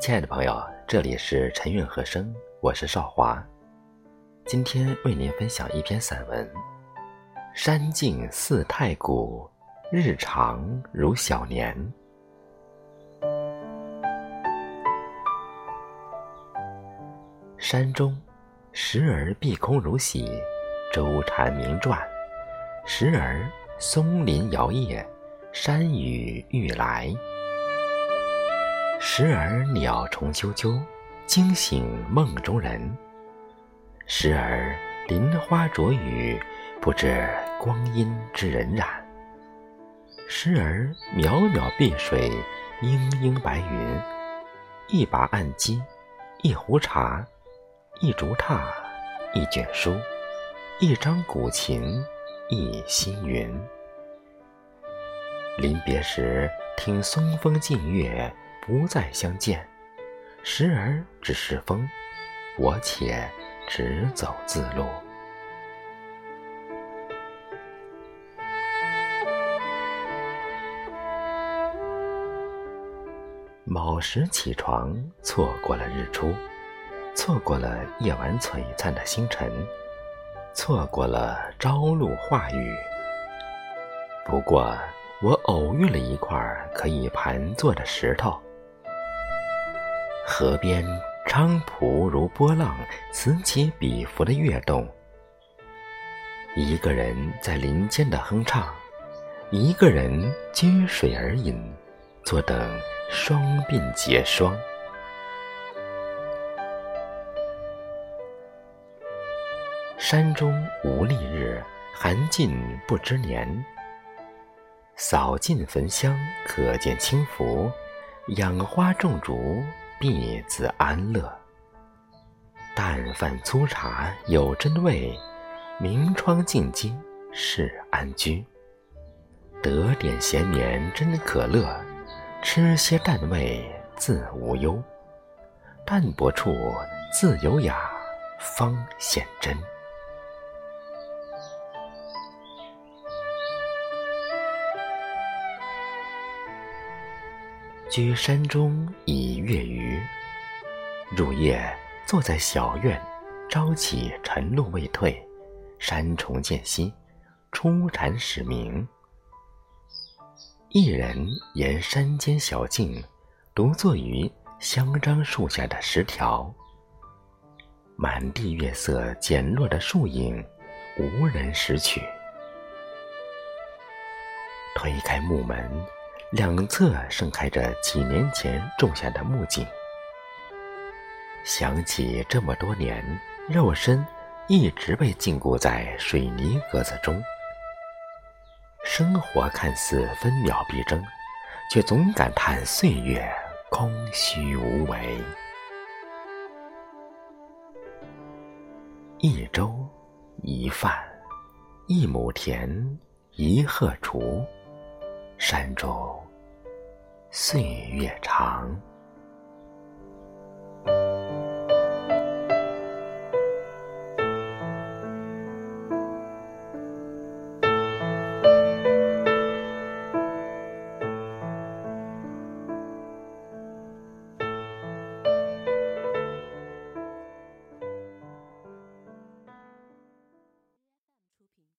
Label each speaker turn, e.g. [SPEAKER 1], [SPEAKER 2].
[SPEAKER 1] 亲爱的朋友，这里是陈韵和声，我是少华。今天为您分享一篇散文：山静似太古，日长如小年。山中，时而碧空如洗，舟蝉鸣啭；时而松林摇曳，山雨欲来。时而鸟虫啾啾，惊醒梦中人；时而林花着雨，不知光阴之荏苒；时而渺渺碧水，氤氲白云。一把案几，一壶茶，一竹榻，一卷书，一张古琴，一溪云。临别时，听松风静月。不再相见，时而只是风，我且直走自路。卯时起床，错过了日出，错过了夜晚璀璨的星辰，错过了朝露化雨。不过，我偶遇了一块可以盘坐的石头。河边菖蒲如波浪，此起彼伏的跃动。一个人在林间的哼唱，一个人掬水而饮，坐等双鬓结霜。山中无丽日，寒尽不知年。扫尽焚香，可见清浮；养花种竹。必自安乐。淡饭粗茶有真味，明窗净几是安居。得点闲眠真可乐，吃些淡味自无忧。淡泊处自有雅，方显真。居山中以月余，入夜坐在小院，朝起晨露未退，山重渐息，初蝉始鸣。一人沿山间小径，独坐于香樟树下的石条。满地月色减落的树影，无人拾取。推开木门。两侧盛开着几年前种下的木槿，想起这么多年，肉身一直被禁锢在水泥格子中。生活看似分秒必争，却总感叹岁月空虚无为。一粥一饭，一亩田，一鹤雏。山中岁月长。